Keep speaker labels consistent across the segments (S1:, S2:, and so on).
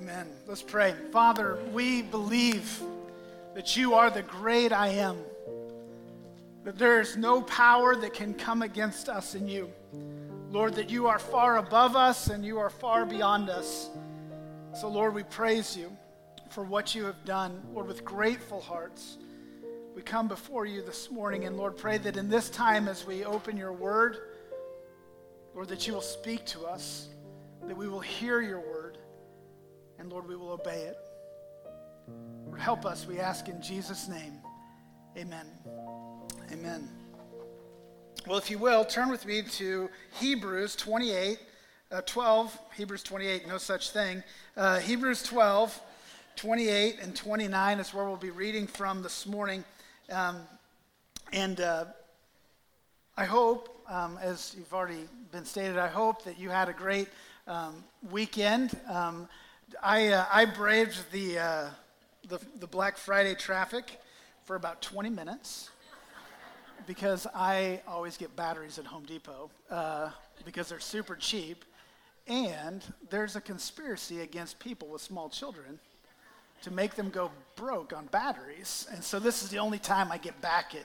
S1: Amen. Let's pray. Father, we believe that you are the great I am, that there is no power that can come against us in you. Lord, that you are far above us and you are far beyond us. So, Lord, we praise you for what you have done. Lord, with grateful hearts, we come before you this morning. And, Lord, pray that in this time as we open your word, Lord, that you will speak to us, that we will hear your word, and, Lord, we will obey it. Lord, help us, we ask in Jesus' name. Amen. Amen. Well, if you will, turn with me to Hebrews 28, uh, 12. Hebrews 28, no such thing. Uh, Hebrews 12, 28 and 29 is where we'll be reading from this morning. Um, and uh, I hope, um, as you've already been stated, I hope that you had a great um, weekend. I, uh, I braved the, uh, the, the Black Friday traffic for about 20 minutes because I always get batteries at Home Depot uh, because they're super cheap. And there's a conspiracy against people with small children to make them go broke on batteries. And so this is the only time I get back at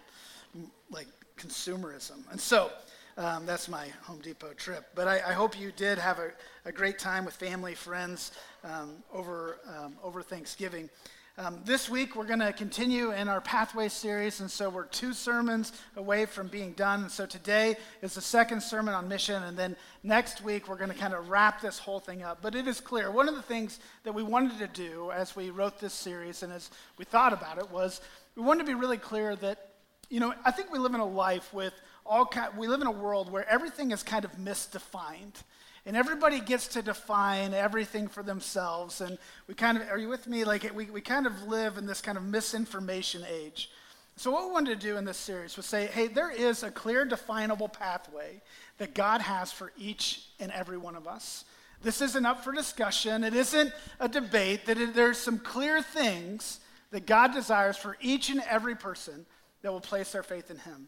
S1: like consumerism. And so um, that's my Home Depot trip. But I, I hope you did have a, a, great time with family, friends um, over, um, over Thanksgiving. Um, this week, we're going to continue in our Pathway series, and so we're two sermons away from being done. And so today is the second sermon on mission, and then next week, we're going to kind of wrap this whole thing up. But it is clear one of the things that we wanted to do as we wrote this series and as we thought about it was we wanted to be really clear that, you know, I think we live in a life with all kind, we live in a world where everything is kind of misdefined and everybody gets to define everything for themselves. And we kind of, are you with me? Like, we, we kind of live in this kind of misinformation age. So, what we wanted to do in this series was say, hey, there is a clear, definable pathway that God has for each and every one of us. This isn't up for discussion, it isn't a debate, that there's some clear things that God desires for each and every person that will place their faith in Him.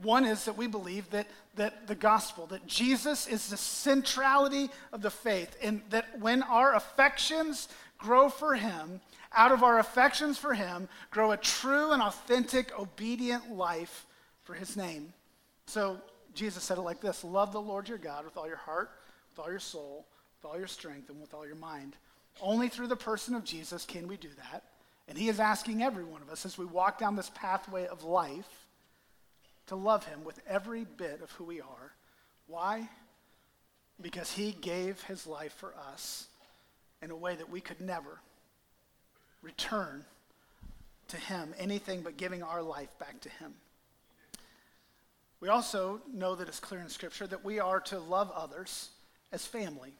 S1: One is that we believe that, that the gospel, that Jesus is the centrality of the faith, and that when our affections grow for him, out of our affections for him, grow a true and authentic, obedient life for his name. So Jesus said it like this Love the Lord your God with all your heart, with all your soul, with all your strength, and with all your mind. Only through the person of Jesus can we do that. And he is asking every one of us as we walk down this pathway of life to love him with every bit of who we are. Why? Because he gave his life for us in a way that we could never return to him anything but giving our life back to him. We also know that it's clear in Scripture that we are to love others as family.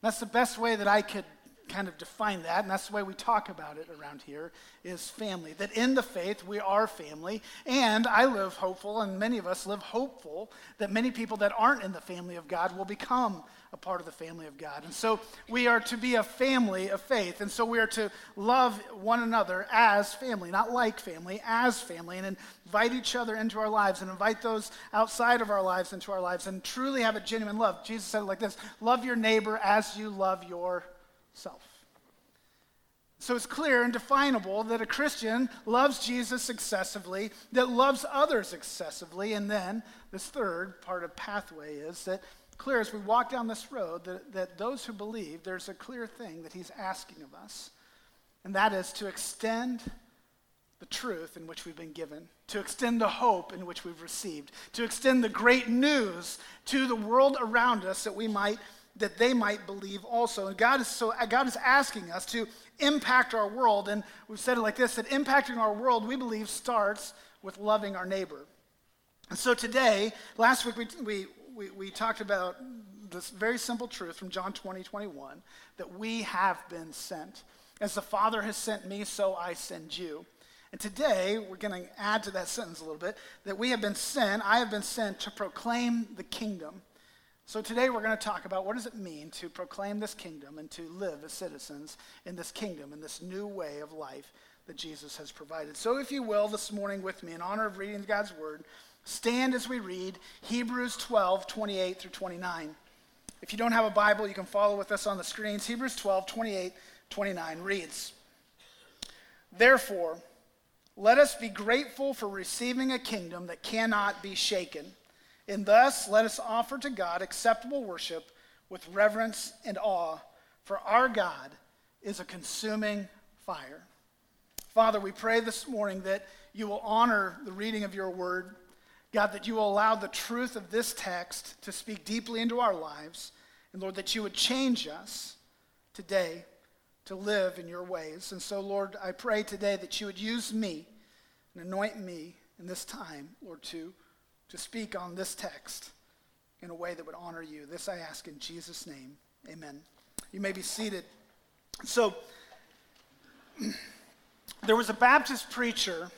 S1: That's the best way that I could kind of define that, and that's the way we talk about it around here, is family. That in the faith, we are family. And I live hopeful, and many of us live hopeful, that many people that aren't in the family of God will become a part of the family of God. And so we are to be a family of faith. And so we are to love one another as family, not like family, as family, and invite each other into our lives and invite those outside of our lives into our lives and truly have a genuine love. Jesus said it like this Love your neighbor as you love your self. So it's clear and definable that a Christian loves Jesus excessively, that loves others excessively, and then this third part of pathway is that clear as we walk down this road that, that those who believe, there's a clear thing that he's asking of us, and that is to extend the truth in which we've been given, to extend the hope in which we've received, to extend the great news to the world around us that we might that they might believe also. And God is so God is asking us to impact our world. And we've said it like this that impacting our world, we believe, starts with loving our neighbor. And so today, last week we, we, we, we talked about this very simple truth from John 20, 21, that we have been sent. As the Father has sent me, so I send you. And today, we're going to add to that sentence a little bit that we have been sent, I have been sent to proclaim the kingdom so today we're going to talk about what does it mean to proclaim this kingdom and to live as citizens in this kingdom, in this new way of life that Jesus has provided. So if you will, this morning with me, in honor of reading God's word, stand as we read Hebrews 12, 28 through 29. If you don't have a Bible, you can follow with us on the screens. Hebrews 12, 28, 29 reads Therefore, let us be grateful for receiving a kingdom that cannot be shaken. And thus, let us offer to God acceptable worship with reverence and awe, for our God is a consuming fire. Father, we pray this morning that you will honor the reading of your word. God, that you will allow the truth of this text to speak deeply into our lives. And Lord, that you would change us today to live in your ways. And so, Lord, I pray today that you would use me and anoint me in this time, Lord, to, to speak on this text in a way that would honor you. This I ask in Jesus' name. Amen. You may be seated. So, there was a Baptist preacher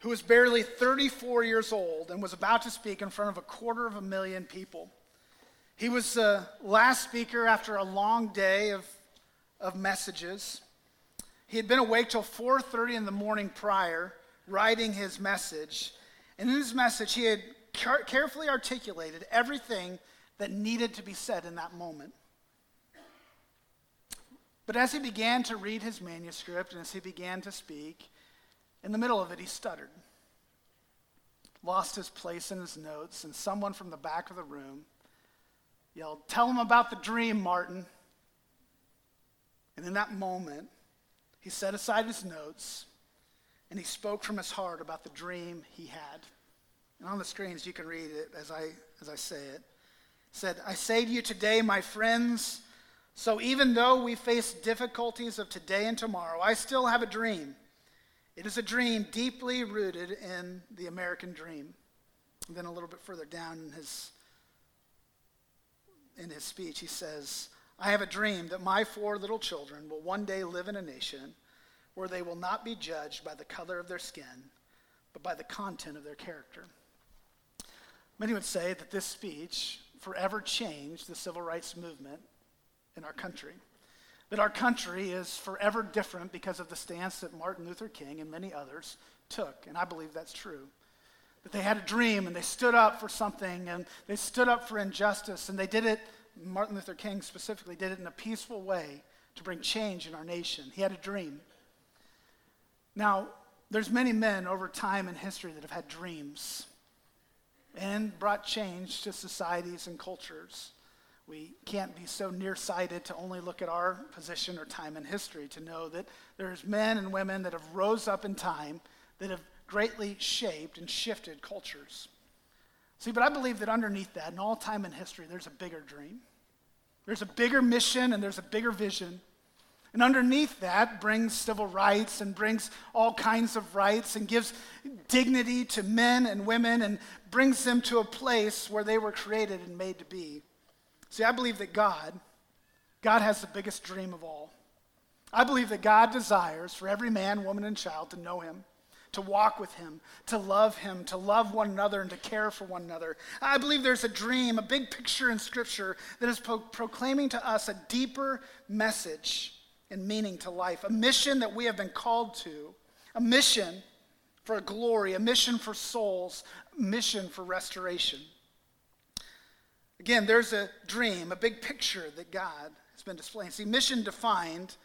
S1: who was barely 34 years old and was about to speak in front of a quarter of a million people. He was the last speaker after a long day of, of messages. He had been awake till 4:30 in the morning prior, writing his message. And in his message, he had car- carefully articulated everything that needed to be said in that moment. But as he began to read his manuscript and as he began to speak, in the middle of it, he stuttered, lost his place in his notes, and someone from the back of the room yelled, Tell him about the dream, Martin. And in that moment, he set aside his notes and he spoke from his heart about the dream he had. And on the screens, you can read it as I, as I say it. said, I say to you today, my friends, so even though we face difficulties of today and tomorrow, I still have a dream. It is a dream deeply rooted in the American dream. And then a little bit further down in his, in his speech, he says, I have a dream that my four little children will one day live in a nation where they will not be judged by the color of their skin, but by the content of their character. Many would say that this speech forever changed the civil rights movement in our country. That our country is forever different because of the stance that Martin Luther King and many others took. And I believe that's true. That they had a dream and they stood up for something and they stood up for injustice and they did it Martin Luther King specifically did it in a peaceful way to bring change in our nation. He had a dream. Now, there's many men over time in history that have had dreams and brought change to societies and cultures. We can't be so nearsighted to only look at our position or time in history to know that there's men and women that have rose up in time that have greatly shaped and shifted cultures. See, but I believe that underneath that, in all time in history, there's a bigger dream. There's a bigger mission and there's a bigger vision. And underneath that brings civil rights and brings all kinds of rights and gives dignity to men and women and brings them to a place where they were created and made to be. See, I believe that God, God has the biggest dream of all. I believe that God desires for every man, woman, and child to know Him to walk with Him, to love Him, to love one another, and to care for one another. I believe there's a dream, a big picture in Scripture that is pro- proclaiming to us a deeper message and meaning to life, a mission that we have been called to, a mission for glory, a mission for souls, a mission for restoration. Again, there's a dream, a big picture that God has been displaying. See, mission defined,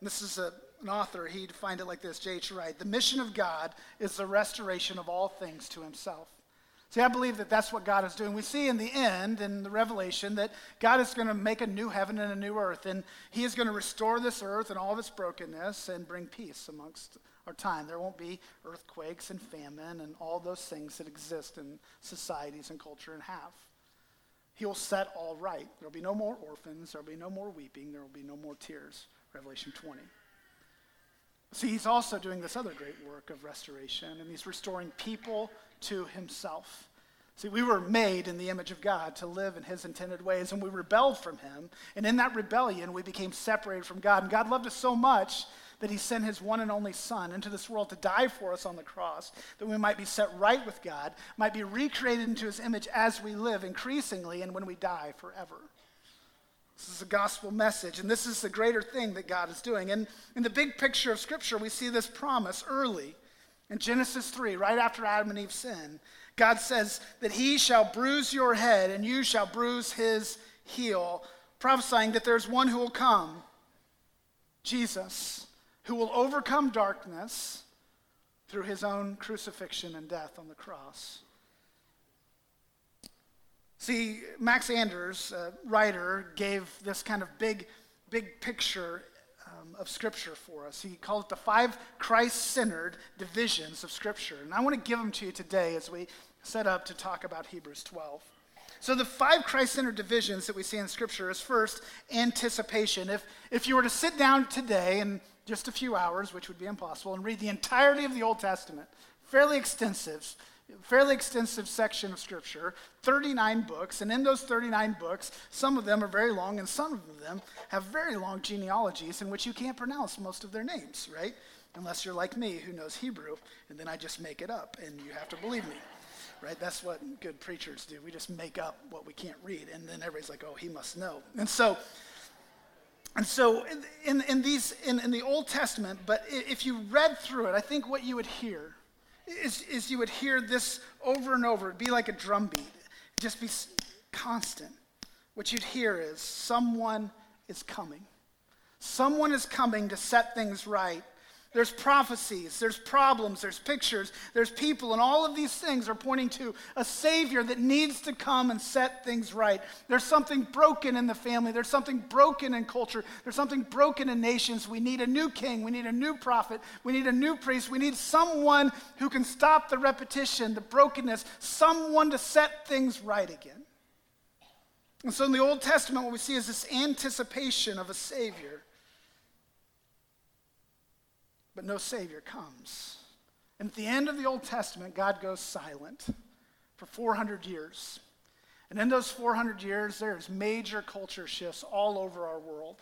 S1: this is a an author, he defined it like this J.H. Wright The mission of God is the restoration of all things to himself. See, I believe that that's what God is doing. We see in the end, in the Revelation, that God is going to make a new heaven and a new earth, and He is going to restore this earth and all of its brokenness and bring peace amongst our time. There won't be earthquakes and famine and all those things that exist in societies and culture and have. He will set all right. There will be no more orphans, there will be no more weeping, there will be no more tears. Revelation 20. See, he's also doing this other great work of restoration, and he's restoring people to himself. See, we were made in the image of God to live in his intended ways, and we rebelled from him. And in that rebellion, we became separated from God. And God loved us so much that he sent his one and only Son into this world to die for us on the cross, that we might be set right with God, might be recreated into his image as we live increasingly, and when we die, forever. This is a gospel message, and this is the greater thing that God is doing. And in the big picture of Scripture, we see this promise early in Genesis 3, right after Adam and Eve sin. God says that he shall bruise your head and you shall bruise his heel, prophesying that there's one who will come, Jesus, who will overcome darkness through his own crucifixion and death on the cross. See, Max Anders, a writer, gave this kind of big, big picture of Scripture for us. He called it the five Christ centered divisions of Scripture. And I want to give them to you today as we set up to talk about Hebrews 12. So, the five Christ centered divisions that we see in Scripture is first, anticipation. If, if you were to sit down today in just a few hours, which would be impossible, and read the entirety of the Old Testament, fairly extensive, fairly extensive section of Scripture, 39 books, and in those 39 books, some of them are very long, and some of them have very long genealogies in which you can't pronounce most of their names, right? Unless you're like me, who knows Hebrew, and then I just make it up, and you have to believe me, right? That's what good preachers do. We just make up what we can't read, and then everybody's like, oh, he must know. And so, and so in, in, these, in, in the Old Testament, but if you read through it, I think what you would hear is, is you would hear this over and over. It'd be like a drumbeat, just be constant. What you'd hear is someone is coming. Someone is coming to set things right. There's prophecies, there's problems, there's pictures, there's people, and all of these things are pointing to a Savior that needs to come and set things right. There's something broken in the family, there's something broken in culture, there's something broken in nations. We need a new king, we need a new prophet, we need a new priest, we need someone who can stop the repetition, the brokenness, someone to set things right again. And so in the Old Testament, what we see is this anticipation of a Savior but no Savior comes. And at the end of the Old Testament, God goes silent for 400 years. And in those 400 years, there's major culture shifts all over our world.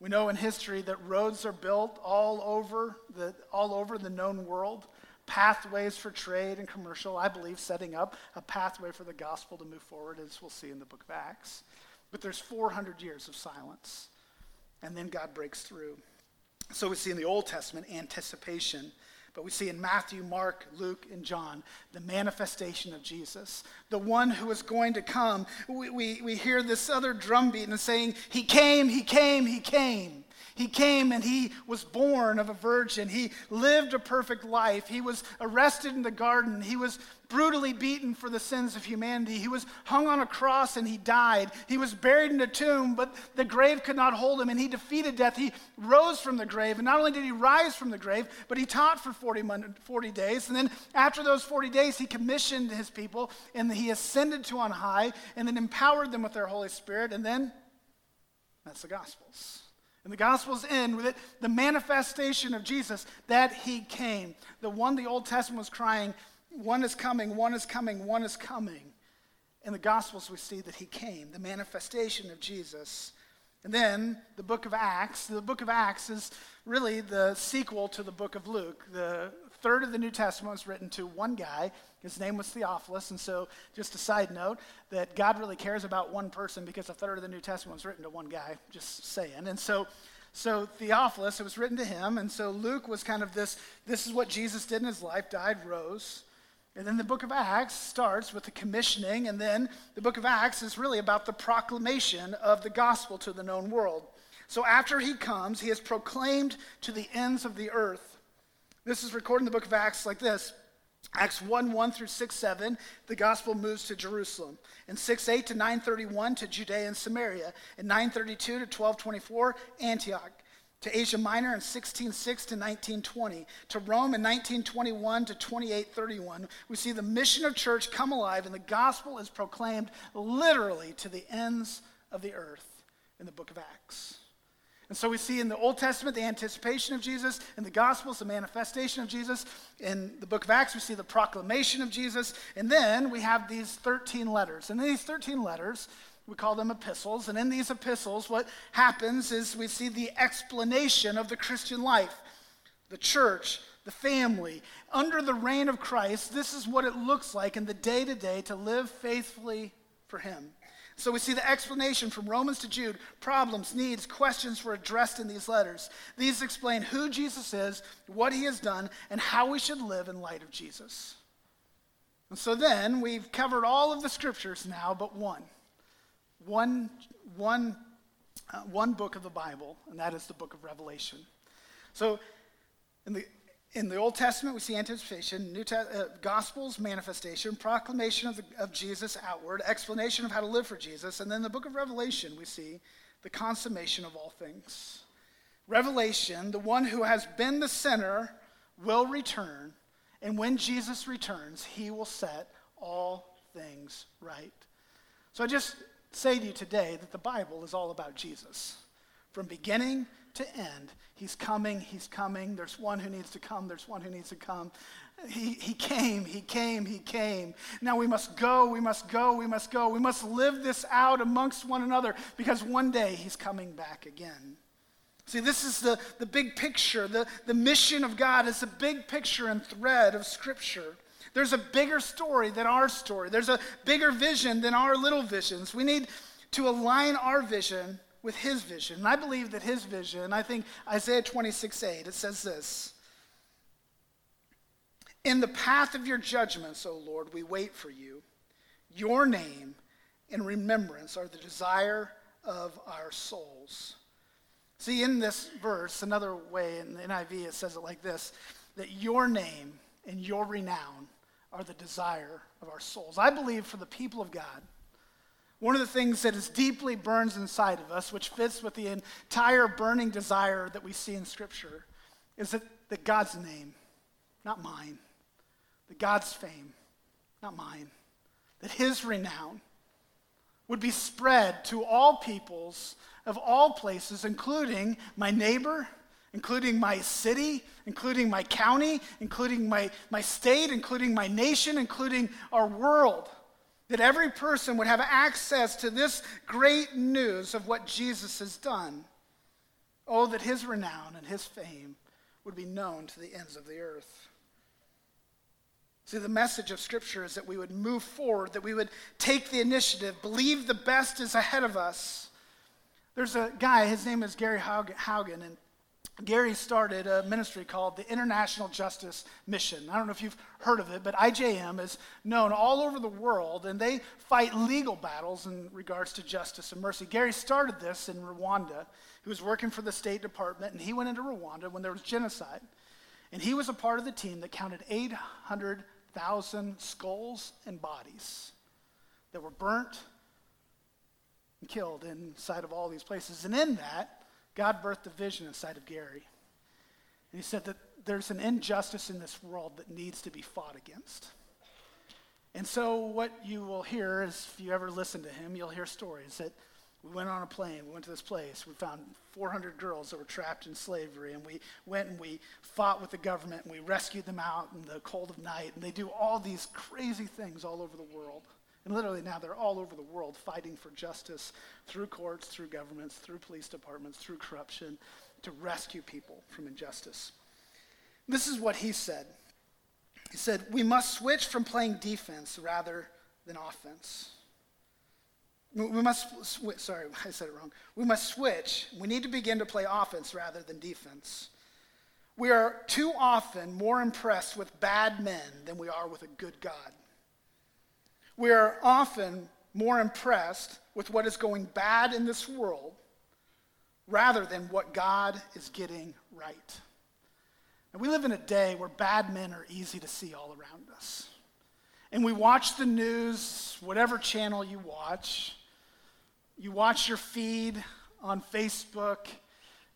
S1: We know in history that roads are built all over the, all over the known world, pathways for trade and commercial, I believe, setting up a pathway for the gospel to move forward, as we'll see in the book of Acts. But there's 400 years of silence, and then God breaks through. So we see in the Old Testament anticipation, but we see in Matthew, Mark, Luke, and John the manifestation of Jesus, the one who is going to come. We, we, we hear this other drumbeat and saying, He came, He came, He came. He came and he was born of a virgin. He lived a perfect life. He was arrested in the garden. He was brutally beaten for the sins of humanity. He was hung on a cross and he died. He was buried in a tomb, but the grave could not hold him and he defeated death. He rose from the grave. And not only did he rise from the grave, but he taught for 40, 40 days. And then after those 40 days, he commissioned his people and he ascended to on high and then empowered them with their Holy Spirit. And then that's the Gospels. And the Gospels end with it, the manifestation of Jesus, that he came. The one the Old Testament was crying, one is coming, one is coming, one is coming. In the Gospels, we see that he came, the manifestation of Jesus. And then the book of Acts. The book of Acts is really the sequel to the book of Luke. The third of the New Testament was written to one guy. His name was Theophilus. And so, just a side note, that God really cares about one person because a third of the New Testament was written to one guy, just saying. And so, so Theophilus, it was written to him. And so Luke was kind of this this is what Jesus did in his life died, rose. And then the book of Acts starts with the commissioning, and then the book of Acts is really about the proclamation of the gospel to the known world. So after he comes, he is proclaimed to the ends of the earth. This is recorded in the book of Acts like this. Acts 1 1 through 6 7, the gospel moves to Jerusalem. In 6 8 to 931 to Judea and Samaria. In 932 to 1224, Antioch. To Asia Minor in 1606 to 1920. To Rome in 1921 to 2831. We see the mission of church come alive and the gospel is proclaimed literally to the ends of the earth in the book of Acts. And so we see in the Old Testament the anticipation of Jesus, in the Gospels the manifestation of Jesus, in the book of Acts we see the proclamation of Jesus, and then we have these 13 letters. And these 13 letters, we call them epistles, and in these epistles what happens is we see the explanation of the Christian life, the church, the family. Under the reign of Christ, this is what it looks like in the day to day to live faithfully for Him. So we see the explanation from Romans to Jude, problems, needs, questions were addressed in these letters. These explain who Jesus is, what he has done, and how we should live in light of Jesus. And so then we've covered all of the scriptures now, but one. One, one, uh, one book of the Bible, and that is the book of Revelation. So in the, in the Old Testament, we see anticipation, New Te- uh, Gospels, manifestation, proclamation of, the, of Jesus outward, explanation of how to live for Jesus, and then the book of Revelation, we see the consummation of all things. Revelation, the one who has been the sinner, will return and when Jesus returns, he will set all things right. So I just say to you today that the Bible is all about Jesus. From beginning to end, he's coming, he's coming. There's one who needs to come, there's one who needs to come. He, he came, he came, he came. Now we must go, we must go, we must go. We must live this out amongst one another because one day he's coming back again. See, this is the, the big picture. The, the mission of God is a big picture and thread of Scripture. There's a bigger story than our story, there's a bigger vision than our little visions. We need to align our vision with His vision. And I believe that His vision, I think Isaiah 26 8, it says this In the path of your judgments, O Lord, we wait for you. Your name and remembrance are the desire of our souls. See, in this verse, another way in the NIV, it says it like this that your name and your renown are the desire of our souls. I believe for the people of God, one of the things that is deeply burns inside of us, which fits with the entire burning desire that we see in Scripture, is that, that God's name, not mine, that God's fame, not mine, that his renown would be spread to all peoples of all places, including my neighbor, including my city, including my county, including my, my state, including my nation, including our world. That every person would have access to this great news of what Jesus has done. Oh, that his renown and his fame would be known to the ends of the earth. See, the message of Scripture is that we would move forward, that we would take the initiative, believe the best is ahead of us, there's a guy, his name is Gary Haugen, and Gary started a ministry called the International Justice Mission. I don't know if you've heard of it, but IJM is known all over the world, and they fight legal battles in regards to justice and mercy. Gary started this in Rwanda. He was working for the State Department, and he went into Rwanda when there was genocide. And he was a part of the team that counted 800,000 skulls and bodies that were burnt and killed inside of all these places. And in that, God birthed a vision inside of Gary. And he said that there's an injustice in this world that needs to be fought against. And so, what you will hear is if you ever listen to him, you'll hear stories that we went on a plane, we went to this place, we found 400 girls that were trapped in slavery, and we went and we fought with the government, and we rescued them out in the cold of night, and they do all these crazy things all over the world. And literally now they're all over the world fighting for justice through courts, through governments, through police departments, through corruption to rescue people from injustice. This is what he said. He said, We must switch from playing defense rather than offense. We must, sw- sorry, I said it wrong. We must switch. We need to begin to play offense rather than defense. We are too often more impressed with bad men than we are with a good God we are often more impressed with what is going bad in this world rather than what God is getting right. And we live in a day where bad men are easy to see all around us. And we watch the news, whatever channel you watch. You watch your feed on Facebook,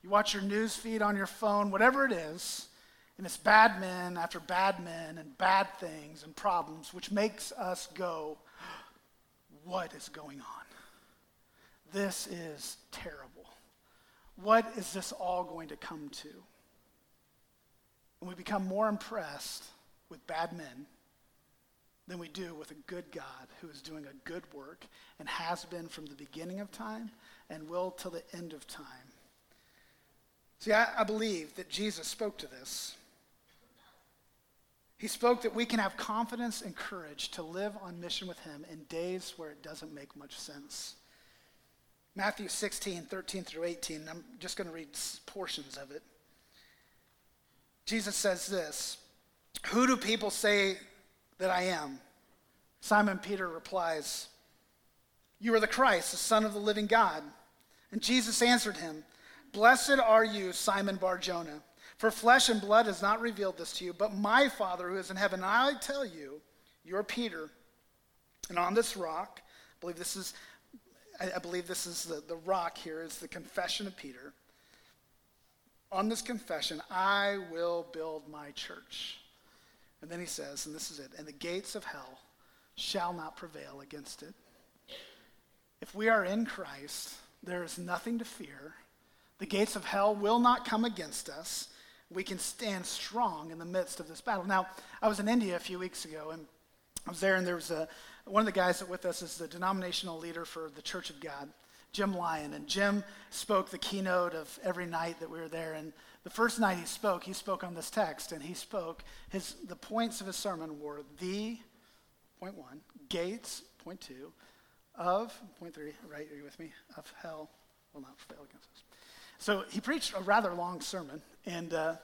S1: you watch your news feed on your phone, whatever it is. And it's bad men after bad men and bad things and problems, which makes us go, What is going on? This is terrible. What is this all going to come to? And we become more impressed with bad men than we do with a good God who is doing a good work and has been from the beginning of time and will till the end of time. See, I, I believe that Jesus spoke to this he spoke that we can have confidence and courage to live on mission with Him in days where it doesn't make much sense. Matthew 16, 13 through 18, I'm just going to read portions of it. Jesus says this Who do people say that I am? Simon Peter replies, You are the Christ, the Son of the living God. And Jesus answered him, Blessed are you, Simon Barjona, for flesh and blood has not revealed this to you, but my Father who is in heaven. I tell you, you're Peter, and on this rock, I believe this is, I believe this is the, the rock here is the confession of Peter. On this confession, I will build my church. And then he says, and this is it, and the gates of hell shall not prevail against it. If we are in Christ, there is nothing to fear. The gates of hell will not come against us. We can stand strong in the midst of this battle. Now, I was in India a few weeks ago, and I was there, and there was a, one of the guys that with us is the denominational leader for the Church of God, Jim Lyon. And Jim spoke the keynote of every night that we were there. And the first night he spoke, he spoke on this text, and he spoke, his, the points of his sermon were the point one, gates, point two, of, point three, right, are you with me? Of hell will not prevail against us. So he preached a rather long sermon, and uh,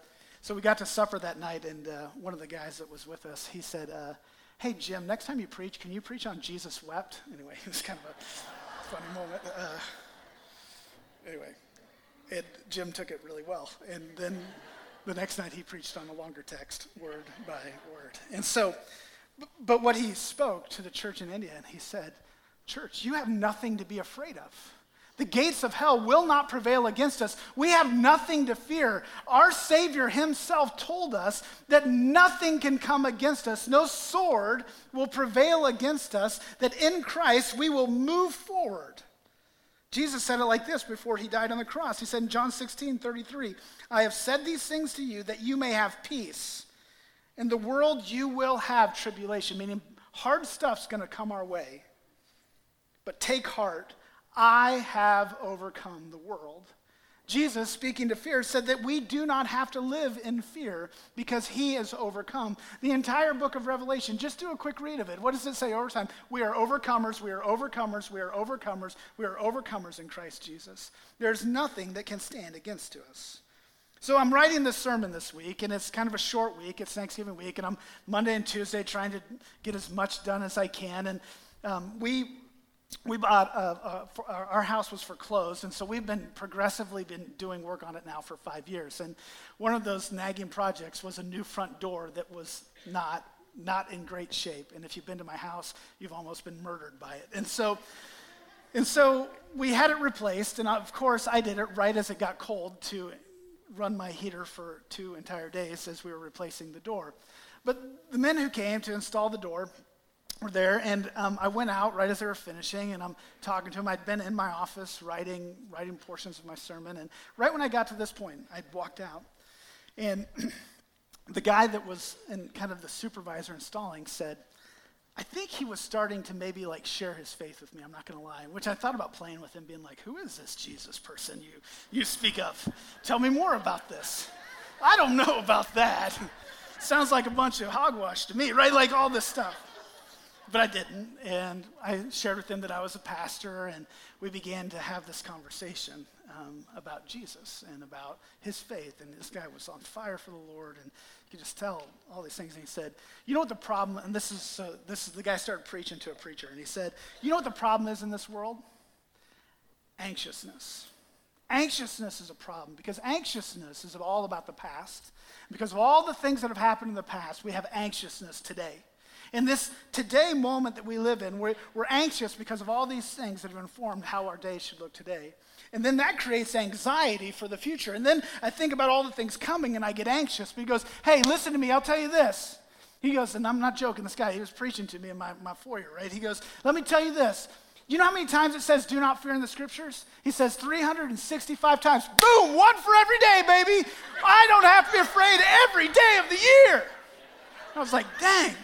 S1: so we got to supper that night, and uh, one of the guys that was with us, he said, uh, hey, Jim, next time you preach, can you preach on Jesus wept? Anyway, it was kind of a funny moment. Uh, anyway, it, Jim took it really well, and then the next night he preached on a longer text, word by word. And so but what he spoke to the church in India, and he said, Church, you have nothing to be afraid of. The gates of hell will not prevail against us. We have nothing to fear. Our Savior Himself told us that nothing can come against us. No sword will prevail against us, that in Christ we will move forward. Jesus said it like this before He died on the cross. He said in John 16 33, I have said these things to you that you may have peace. In the world, you will have tribulation, meaning hard stuff's going to come our way. But take heart, I have overcome the world. Jesus, speaking to fear, said that we do not have to live in fear because he has overcome. The entire book of Revelation, just do a quick read of it. What does it say over time? We are overcomers, we are overcomers, we are overcomers, we are overcomers in Christ Jesus. There's nothing that can stand against to us. So I'm writing this sermon this week, and it's kind of a short week. It's Thanksgiving week, and I'm Monday and Tuesday trying to get as much done as I can. And um, we we bought uh, uh, our, our house was foreclosed, and so we've been progressively been doing work on it now for five years. And one of those nagging projects was a new front door that was not not in great shape. And if you've been to my house, you've almost been murdered by it. And so. And so we had it replaced, and of course, I did it right as it got cold to run my heater for two entire days as we were replacing the door. But the men who came to install the door were there, and um, I went out right as they were finishing, and I'm talking to them. I'd been in my office writing, writing portions of my sermon, and right when I got to this point, I'd walked out, and the guy that was in kind of the supervisor installing said, I think he was starting to maybe like share his faith with me. I'm not going to lie. Which I thought about playing with him, being like, "Who is this Jesus person you you speak of? Tell me more about this." I don't know about that. Sounds like a bunch of hogwash to me, right? Like all this stuff. But I didn't, and I shared with him that I was a pastor, and we began to have this conversation um, about Jesus and about his faith. And this guy was on fire for the Lord, and you could just tell all these things. And he said, You know what the problem, and this is, uh, this is the guy started preaching to a preacher, and he said, You know what the problem is in this world? Anxiousness. Anxiousness is a problem because anxiousness is all about the past. Because of all the things that have happened in the past, we have anxiousness today. In this today moment that we live in, we're, we're anxious because of all these things that have informed how our day should look today. And then that creates anxiety for the future. And then I think about all the things coming and I get anxious. But he goes, Hey, listen to me, I'll tell you this. He goes, and I'm not joking, this guy, he was preaching to me in my, my foyer, right? He goes, Let me tell you this. You know how many times it says do not fear in the scriptures? He says 365 times. Boom, one for every day, baby. I don't have to be afraid every day of the year. I was like, dang,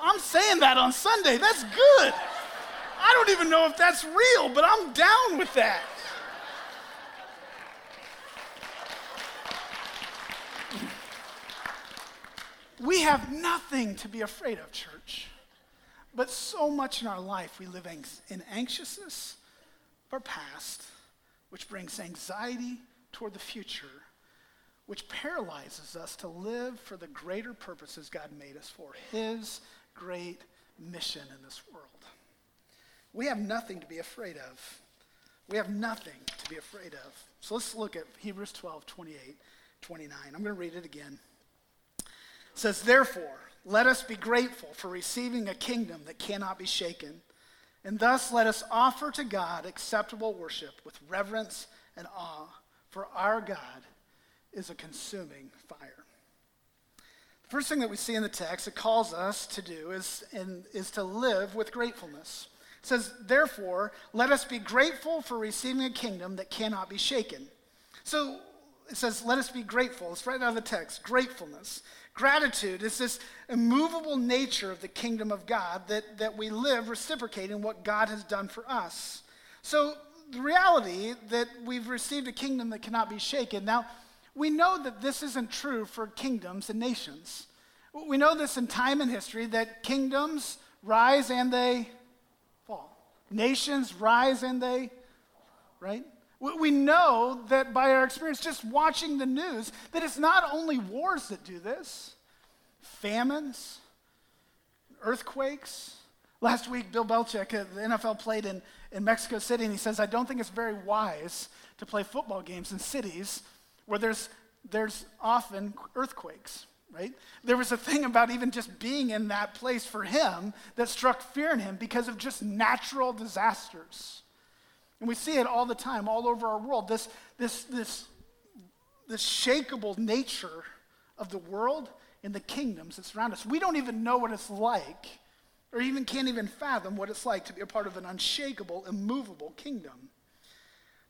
S1: I'm saying that on Sunday. That's good. I don't even know if that's real, but I'm down with that. We have nothing to be afraid of, church. But so much in our life, we live in anxiousness of our past, which brings anxiety toward the future, which paralyzes us to live for the greater purposes God made us for His great mission in this world. We have nothing to be afraid of. We have nothing to be afraid of. So let's look at Hebrews 12, 28, 29. I'm going to read it again. It says, Therefore, let us be grateful for receiving a kingdom that cannot be shaken. And thus let us offer to God acceptable worship with reverence and awe, for our God is a consuming fire. First thing that we see in the text it calls us to do is, is to live with gratefulness. It says, Therefore, let us be grateful for receiving a kingdom that cannot be shaken. So it says, Let us be grateful. It's right out of the text gratefulness. Gratitude is this immovable nature of the kingdom of God that, that we live reciprocating what God has done for us. So the reality that we've received a kingdom that cannot be shaken. Now, we know that this isn't true for kingdoms and nations. We know this in time and history that kingdoms rise and they fall. Nations rise and they, right? We know that by our experience just watching the news, that it's not only wars that do this, famines, earthquakes. Last week, Bill Belichick, the NFL played in, in Mexico City, and he says, I don't think it's very wise to play football games in cities where there's, there's often earthquakes, right? There was a thing about even just being in that place for him that struck fear in him because of just natural disasters. And we see it all the time, all over our world. This, this, this, this shakable nature of the world and the kingdoms that surround us. We don't even know what it's like, or even can't even fathom what it's like to be a part of an unshakable, immovable kingdom.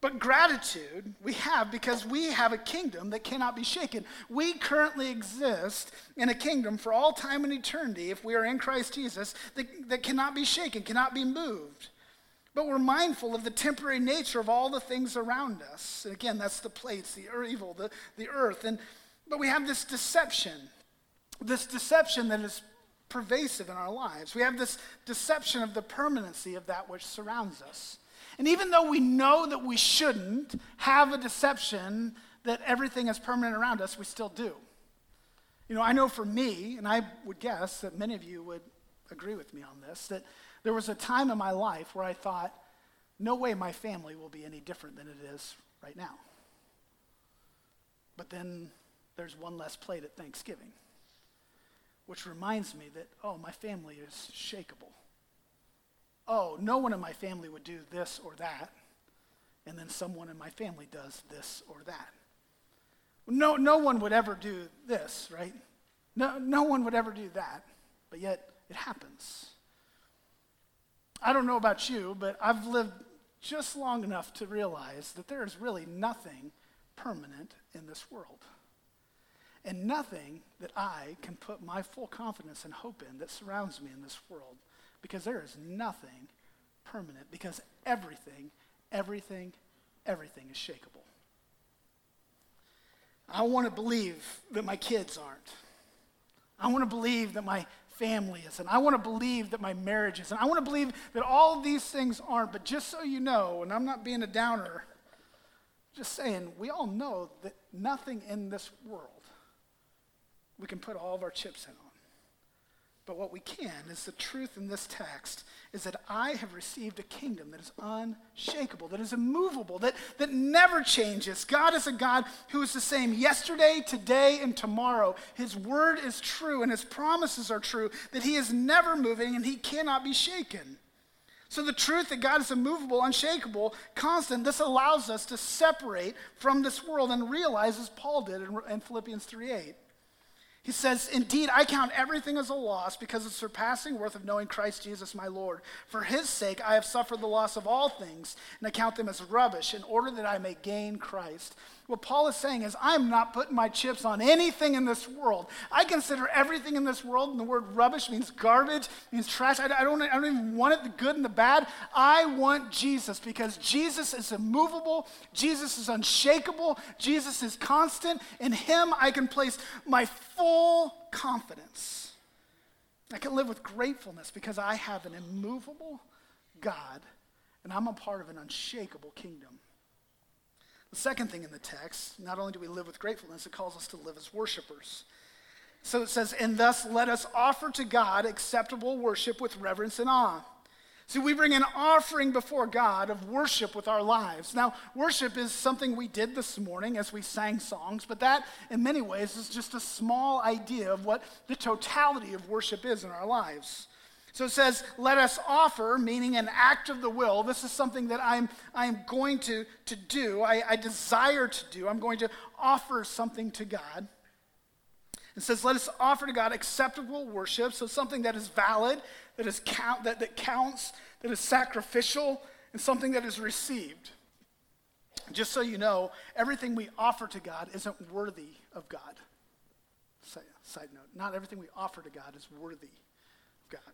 S1: But gratitude we have because we have a kingdom that cannot be shaken. We currently exist in a kingdom for all time and eternity, if we are in Christ Jesus, that, that cannot be shaken, cannot be moved. But we're mindful of the temporary nature of all the things around us. And again, that's the plates, the evil, the, the earth. And, but we have this deception, this deception that is pervasive in our lives. We have this deception of the permanency of that which surrounds us. And even though we know that we shouldn't have a deception that everything is permanent around us, we still do. You know, I know for me, and I would guess that many of you would agree with me on this, that there was a time in my life where I thought, no way my family will be any different than it is right now. But then there's one less plate at Thanksgiving, which reminds me that, oh, my family is shakable oh, no one in my family would do this or that, and then someone in my family does this or that. No, no one would ever do this, right? No, no one would ever do that, but yet it happens. I don't know about you, but I've lived just long enough to realize that there is really nothing permanent in this world. And nothing that I can put my full confidence and hope in that surrounds me in this world because there is nothing permanent, because everything, everything, everything is shakable. I want to believe that my kids aren't. I want to believe that my family is, and I want to believe that my marriage is, and I want to believe that all of these things aren't. But just so you know, and I'm not being a downer, just saying, we all know that nothing in this world we can put all of our chips in on. But what we can is the truth in this text is that I have received a kingdom that is unshakable, that is immovable, that, that never changes. God is a God who is the same yesterday, today, and tomorrow. His word is true and his promises are true, that he is never moving and he cannot be shaken. So, the truth that God is immovable, unshakable, constant, this allows us to separate from this world and realize, as Paul did in, in Philippians 3 8 he says, Indeed, I count everything as a loss because of the surpassing worth of knowing Christ Jesus my Lord. For his sake, I have suffered the loss of all things, and I count them as rubbish in order that I may gain Christ what Paul is saying is, I'm not putting my chips on anything in this world. I consider everything in this world, and the word rubbish means garbage, means trash. I, don't, I don't even want it, the good and the bad. I want Jesus because Jesus is immovable, Jesus is unshakable, Jesus is constant. In Him, I can place my full confidence. I can live with gratefulness because I have an immovable God, and I'm a part of an unshakable kingdom. The second thing in the text, not only do we live with gratefulness, it calls us to live as worshipers. So it says, and thus let us offer to God acceptable worship with reverence and awe. See, we bring an offering before God of worship with our lives. Now, worship is something we did this morning as we sang songs, but that, in many ways, is just a small idea of what the totality of worship is in our lives. So it says, let us offer, meaning an act of the will. This is something that I'm, I'm going to, to do, I, I desire to do. I'm going to offer something to God. It says, let us offer to God acceptable worship, so something that is valid, that, is count, that, that counts, that is sacrificial, and something that is received. Just so you know, everything we offer to God isn't worthy of God. Side note, not everything we offer to God is worthy of God.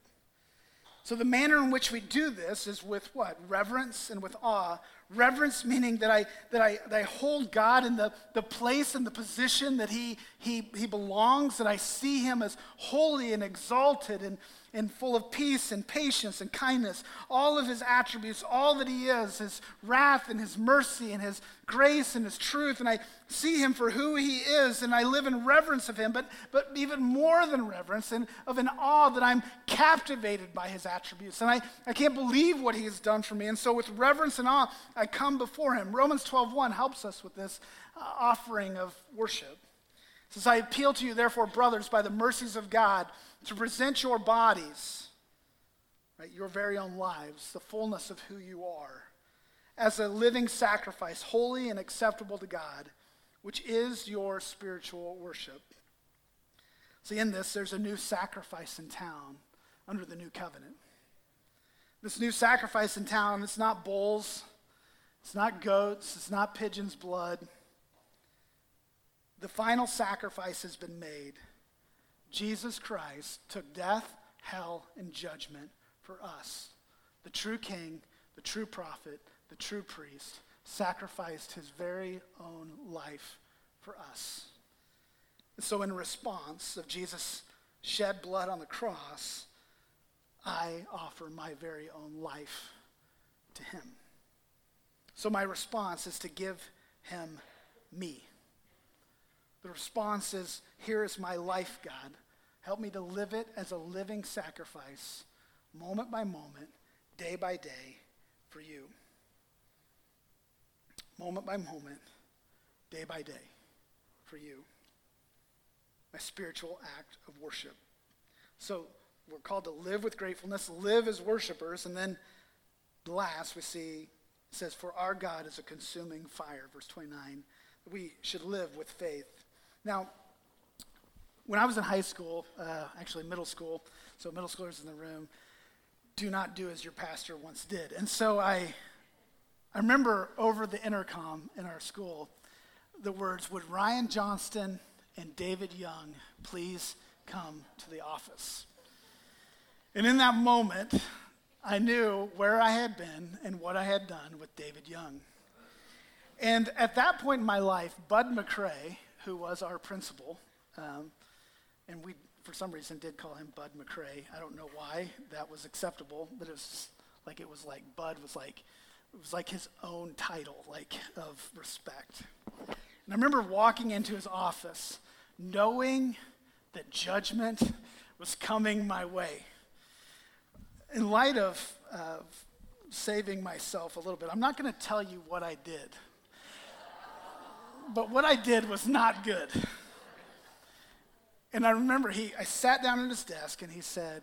S1: So, the manner in which we do this is with what? Reverence and with awe. Reverence meaning that I, that I, that I hold God in the, the place and the position that he, he, he belongs, that I see Him as holy and exalted and, and full of peace and patience and kindness, all of his attributes, all that he is, his wrath and his mercy and his grace and his truth. And I see him for who he is, and I live in reverence of him, but, but even more than reverence, and of an awe that I'm captivated by his attributes. And I, I can't believe what he has done for me. And so with reverence and awe, I come before him. Romans 12.1 helps us with this uh, offering of worship. Says, I appeal to you, therefore, brothers, by the mercies of God, to present your bodies, right, your very own lives, the fullness of who you are, as a living sacrifice, holy and acceptable to God, which is your spiritual worship. See, in this, there's a new sacrifice in town under the new covenant. This new sacrifice in town, it's not bulls, it's not goats, it's not pigeons' blood. The final sacrifice has been made. Jesus Christ took death, hell, and judgment for us. The true king, the true prophet, the true priest sacrificed his very own life for us. And so, in response of Jesus' shed blood on the cross, I offer my very own life to him. So, my response is to give him me. The response is, Here is my life, God. Help me to live it as a living sacrifice, moment by moment, day by day, for you. Moment by moment, day by day, for you. My spiritual act of worship. So we're called to live with gratefulness, live as worshipers, and then last we see it says, For our God is a consuming fire, verse 29. We should live with faith. Now, when I was in high school, uh, actually middle school, so middle schoolers in the room, do not do as your pastor once did. And so I, I remember over the intercom in our school the words, Would Ryan Johnston and David Young please come to the office? And in that moment, I knew where I had been and what I had done with David Young. And at that point in my life, Bud McCrae, who was our principal, um, and we, for some reason, did call him Bud McCrae. I don't know why that was acceptable, but it was like it was like Bud was like it was like his own title, like of respect. And I remember walking into his office, knowing that judgment was coming my way. In light of, of saving myself a little bit, I'm not going to tell you what I did. But what I did was not good. And I remember he, I sat down at his desk and he said,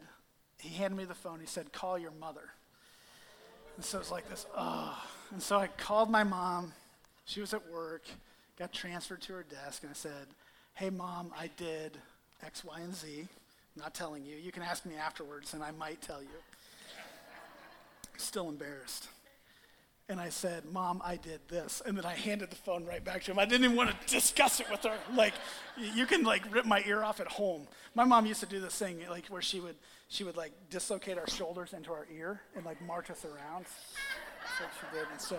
S1: he handed me the phone. He said, call your mother. And so it was like this, oh. And so I called my mom. She was at work, got transferred to her desk, and I said, hey, mom, I did X, Y, and Z. I'm not telling you. You can ask me afterwards, and I might tell you. Still embarrassed. And I said, Mom, I did this. And then I handed the phone right back to him. I didn't even want to discuss it with her. Like, you can like rip my ear off at home. My mom used to do this thing, like where she would, she would like dislocate our shoulders into our ear and like march us around. That's what she did. And so,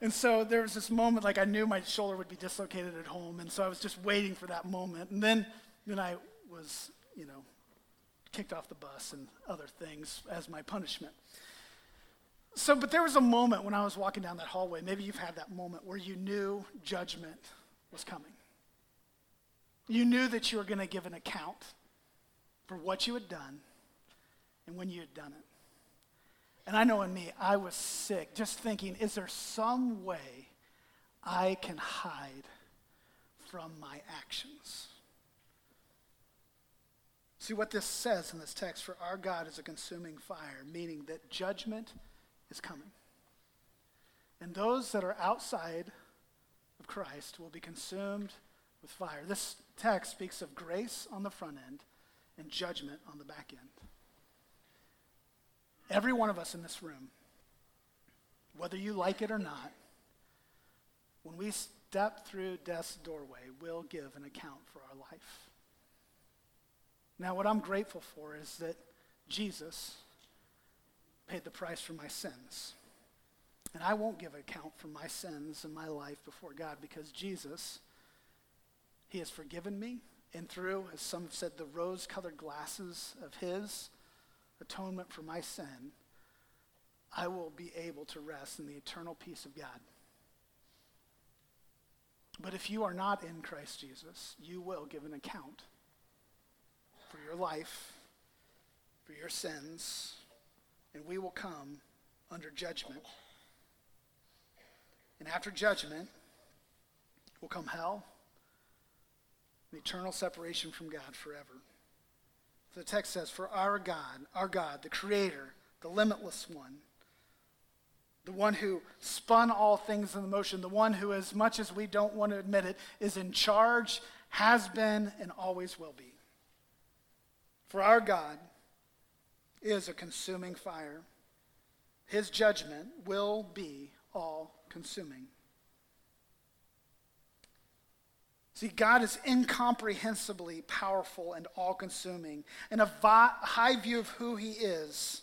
S1: and so there was this moment, like I knew my shoulder would be dislocated at home. And so I was just waiting for that moment. And then, then I was, you know, kicked off the bus and other things as my punishment. So, but there was a moment when I was walking down that hallway. Maybe you've had that moment where you knew judgment was coming. You knew that you were going to give an account for what you had done and when you had done it. And I know in me, I was sick just thinking, is there some way I can hide from my actions? See what this says in this text for our God is a consuming fire, meaning that judgment is coming. And those that are outside of Christ will be consumed with fire. This text speaks of grace on the front end and judgment on the back end. Every one of us in this room, whether you like it or not, when we step through death's doorway, we'll give an account for our life. Now, what I'm grateful for is that Jesus paid the price for my sins. And I won't give account for my sins in my life before God because Jesus, He has forgiven me. And through, as some have said, the rose colored glasses of His atonement for my sin, I will be able to rest in the eternal peace of God. But if you are not in Christ Jesus, you will give an account for your life, for your sins, and we will come under judgment. And after judgment will come hell, and eternal separation from God forever. So the text says, For our God, our God, the Creator, the limitless one, the one who spun all things in motion, the one who, as much as we don't want to admit it, is in charge, has been, and always will be. For our God is a consuming fire. His judgment will be all consuming. See, God is incomprehensibly powerful and all consuming, and a vi- high view of who He is,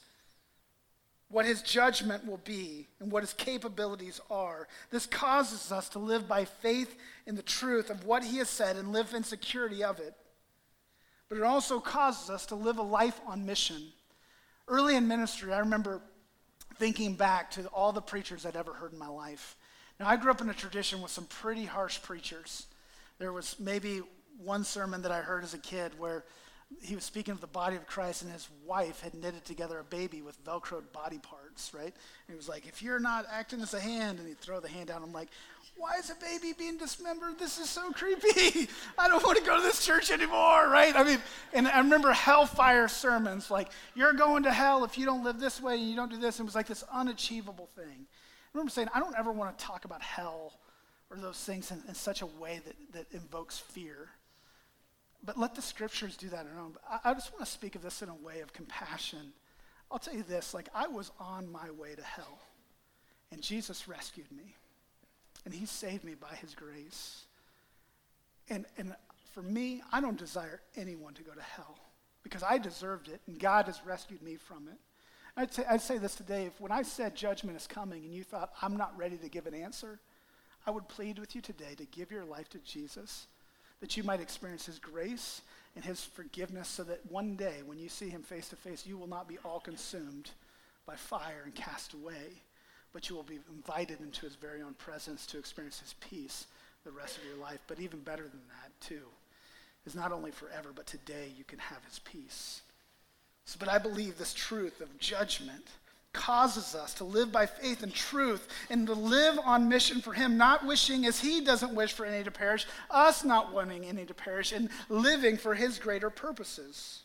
S1: what His judgment will be, and what His capabilities are. This causes us to live by faith in the truth of what He has said and live in security of it. But it also causes us to live a life on mission. Early in ministry, I remember thinking back to all the preachers I'd ever heard in my life. Now, I grew up in a tradition with some pretty harsh preachers. There was maybe one sermon that I heard as a kid where he was speaking of the body of Christ, and his wife had knitted together a baby with Velcroed body parts, right? And he was like, If you're not acting as a hand, and he'd throw the hand down. I'm like, Why is a baby being dismembered? This is so creepy. I don't want to go to this church anymore, right? I mean, and I remember hellfire sermons like, You're going to hell if you don't live this way and you don't do this. And it was like this unachievable thing. I remember saying, I don't ever want to talk about hell or those things in, in such a way that, that invokes fear. But let the scriptures do that on. I, I just want to speak of this in a way of compassion. I'll tell you this like, I was on my way to hell, and Jesus rescued me, and he saved me by his grace. And, and for me, I don't desire anyone to go to hell because I deserved it, and God has rescued me from it. I'd say, I'd say this today if when I said judgment is coming and you thought, I'm not ready to give an answer, I would plead with you today to give your life to Jesus, that you might experience his grace and his forgiveness, so that one day when you see him face to face, you will not be all consumed by fire and cast away, but you will be invited into his very own presence to experience his peace the rest of your life. But even better than that, too, is not only forever, but today you can have his peace. So, but I believe this truth of judgment causes us to live by faith and truth and to live on mission for Him, not wishing as He doesn't wish for any to perish, us not wanting any to perish, and living for His greater purposes.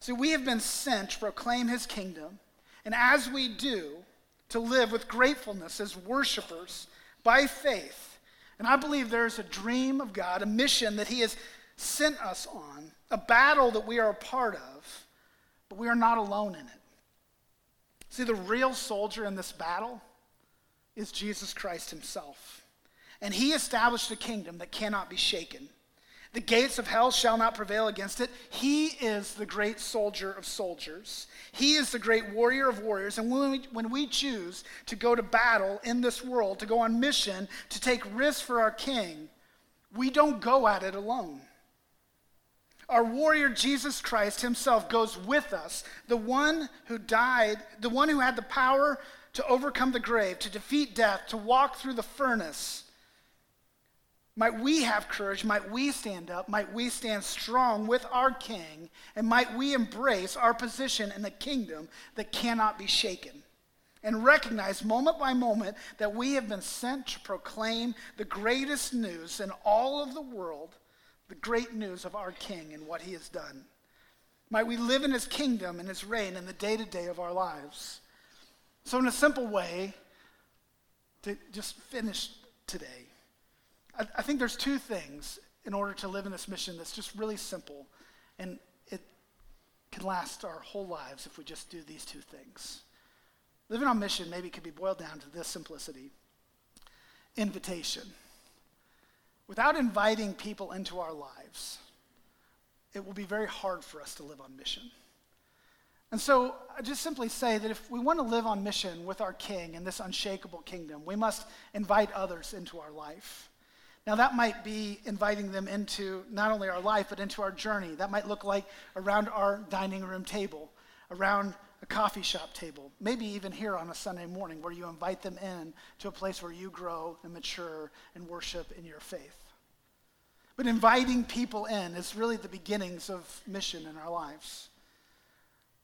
S1: See, we have been sent to proclaim His kingdom, and as we do, to live with gratefulness as worshipers by faith. And I believe there is a dream of God, a mission that He has sent us on, a battle that we are a part of, but we are not alone in it. See, the real soldier in this battle is Jesus Christ himself. And he established a kingdom that cannot be shaken. The gates of hell shall not prevail against it. He is the great soldier of soldiers. He is the great warrior of warriors. And when we, when we choose to go to battle in this world, to go on mission, to take risks for our king, we don't go at it alone. Our warrior Jesus Christ himself goes with us, the one who died, the one who had the power to overcome the grave, to defeat death, to walk through the furnace. Might we have courage? Might we stand up? Might we stand strong with our King? And might we embrace our position in a kingdom that cannot be shaken? And recognize moment by moment that we have been sent to proclaim the greatest news in all of the world the great news of our King and what he has done. Might we live in his kingdom and his reign in the day to day of our lives. So, in a simple way, to just finish today, I, I think there's two things in order to live in this mission that's just really simple, and it can last our whole lives if we just do these two things. Living on mission maybe could be boiled down to this simplicity invitation. Without inviting people into our lives, it will be very hard for us to live on mission. And so I just simply say that if we want to live on mission with our King in this unshakable kingdom, we must invite others into our life. Now, that might be inviting them into not only our life, but into our journey. That might look like around our dining room table, around a coffee shop table, maybe even here on a Sunday morning where you invite them in to a place where you grow and mature and worship in your faith. But inviting people in is really the beginnings of mission in our lives.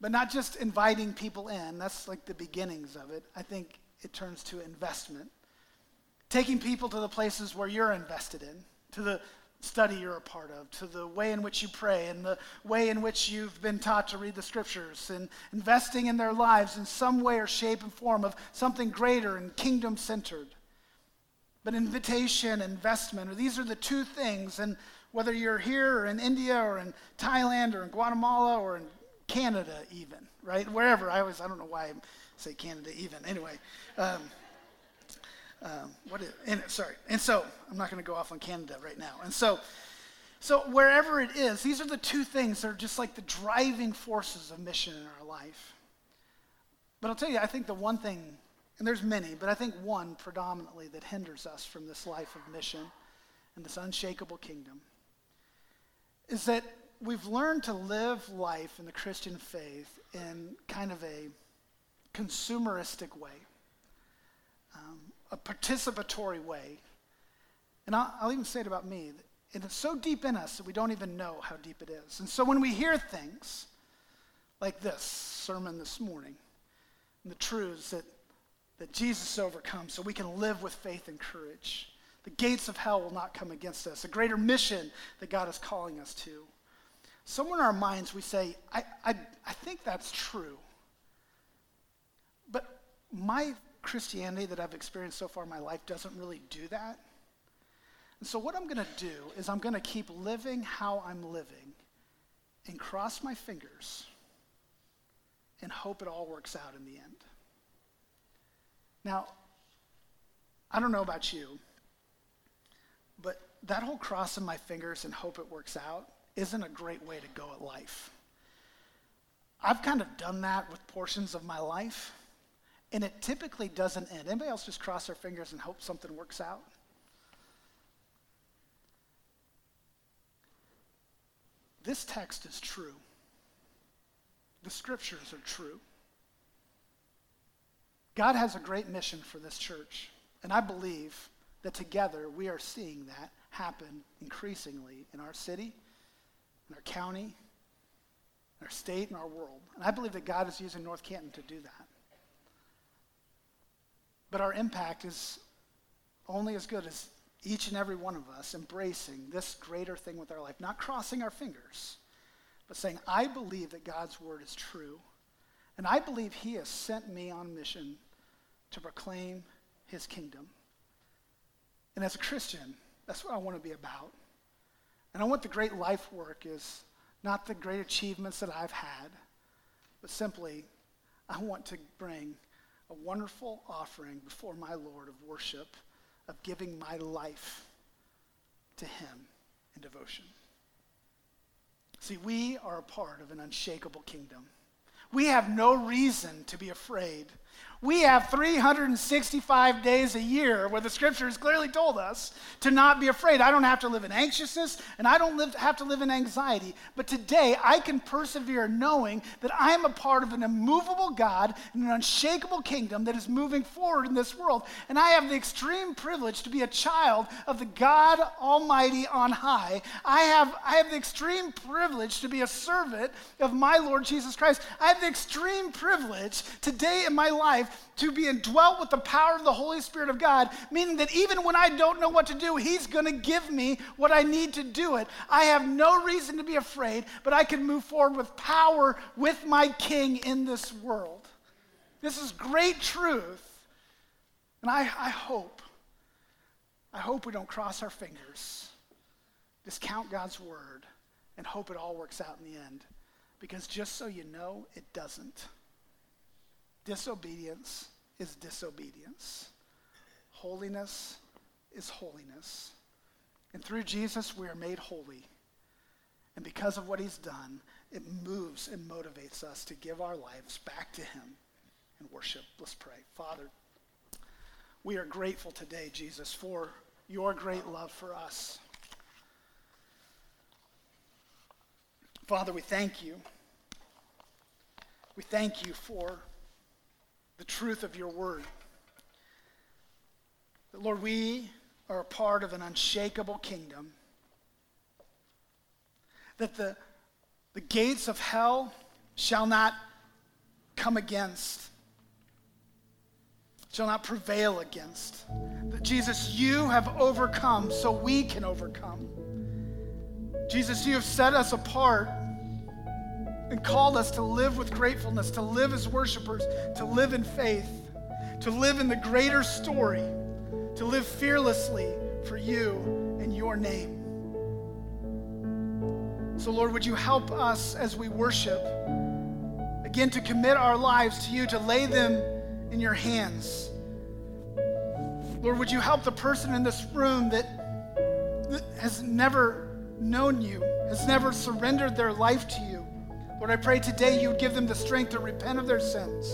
S1: But not just inviting people in, that's like the beginnings of it. I think it turns to investment. Taking people to the places where you're invested in, to the study you're a part of, to the way in which you pray, and the way in which you've been taught to read the scriptures, and investing in their lives in some way or shape and form of something greater and kingdom centered. But invitation, investment, or these are the two things. And whether you're here or in India or in Thailand or in Guatemala or in Canada, even, right? Wherever. I always, I don't know why I say Canada even. Anyway. Um, um, what is, and, sorry. And so, I'm not going to go off on Canada right now. And so, so wherever it is, these are the two things that are just like the driving forces of mission in our life. But I'll tell you, I think the one thing and there's many, but I think one predominantly that hinders us from this life of mission and this unshakable kingdom is that we've learned to live life in the Christian faith in kind of a consumeristic way, um, a participatory way. And I'll, I'll even say it about me. And it's so deep in us that we don't even know how deep it is. And so when we hear things like this sermon this morning, and the truths that that Jesus overcomes so we can live with faith and courage. The gates of hell will not come against us, a greater mission that God is calling us to. Somewhere in our minds, we say, I, I, I think that's true. But my Christianity that I've experienced so far in my life doesn't really do that. And so, what I'm going to do is I'm going to keep living how I'm living and cross my fingers and hope it all works out in the end. Now, I don't know about you, but that whole crossing my fingers and hope it works out isn't a great way to go at life. I've kind of done that with portions of my life, and it typically doesn't end. Anybody else just cross their fingers and hope something works out? This text is true. The scriptures are true. God has a great mission for this church, and I believe that together we are seeing that happen increasingly in our city, in our county, in our state, in our world. And I believe that God is using North Canton to do that. But our impact is only as good as each and every one of us embracing this greater thing with our life, not crossing our fingers, but saying, I believe that God's word is true and I believe he has sent me on mission to proclaim his kingdom. And as a Christian, that's what I want to be about. And I want the great life work is not the great achievements that I've had, but simply I want to bring a wonderful offering before my Lord of worship, of giving my life to him in devotion. See, we are a part of an unshakable kingdom. We have no reason to be afraid We have 365 days a year where the scripture has clearly told us to not be afraid. I don't have to live in anxiousness and I don't live, have to live in anxiety. But today I can persevere knowing that I am a part of an immovable God and an unshakable kingdom that is moving forward in this world. And I have the extreme privilege to be a child of the God Almighty on high. I have, I have the extreme privilege to be a servant of my Lord Jesus Christ. I have the extreme privilege today in my life to be indwelt with the power of the Holy Spirit of God, meaning that even when I don't know what to do, He's going to give me what I need to do it. I have no reason to be afraid, but I can move forward with power with my King in this world. This is great truth. And I, I hope, I hope we don't cross our fingers, discount God's word, and hope it all works out in the end. Because just so you know, it doesn't. Disobedience is disobedience. Holiness is holiness. And through Jesus, we are made holy. And because of what he's done, it moves and motivates us to give our lives back to him and worship. Let's pray. Father, we are grateful today, Jesus, for your great love for us. Father, we thank you. We thank you for the truth of your word. That, Lord, we are a part of an unshakable kingdom. That the, the gates of hell shall not come against, shall not prevail against. That Jesus, you have overcome so we can overcome. Jesus, you have set us apart and called us to live with gratefulness, to live as worshipers, to live in faith, to live in the greater story, to live fearlessly for you and your name. So, Lord, would you help us as we worship, again, to commit our lives to you, to lay them in your hands. Lord, would you help the person in this room that, that has never known you, has never surrendered their life to you? Lord, I pray today you would give them the strength to repent of their sins,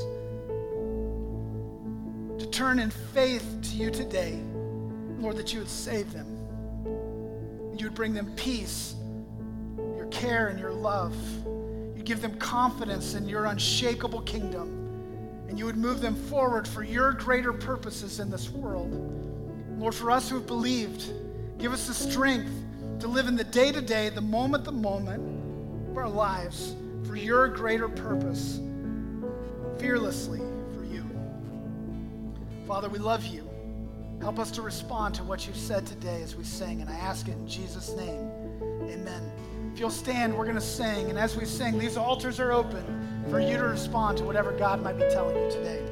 S1: to turn in faith to you today. Lord, that you would save them. You would bring them peace, your care, and your love. You'd give them confidence in your unshakable kingdom. And you would move them forward for your greater purposes in this world. Lord, for us who have believed, give us the strength to live in the day to day, the moment the moment of our lives your greater purpose, fearlessly for you. Father, we love you. Help us to respond to what you've said today as we sing, and I ask it in Jesus' name. Amen. If you'll stand, we're going to sing, and as we sing, these altars are open for you to respond to whatever God might be telling you today.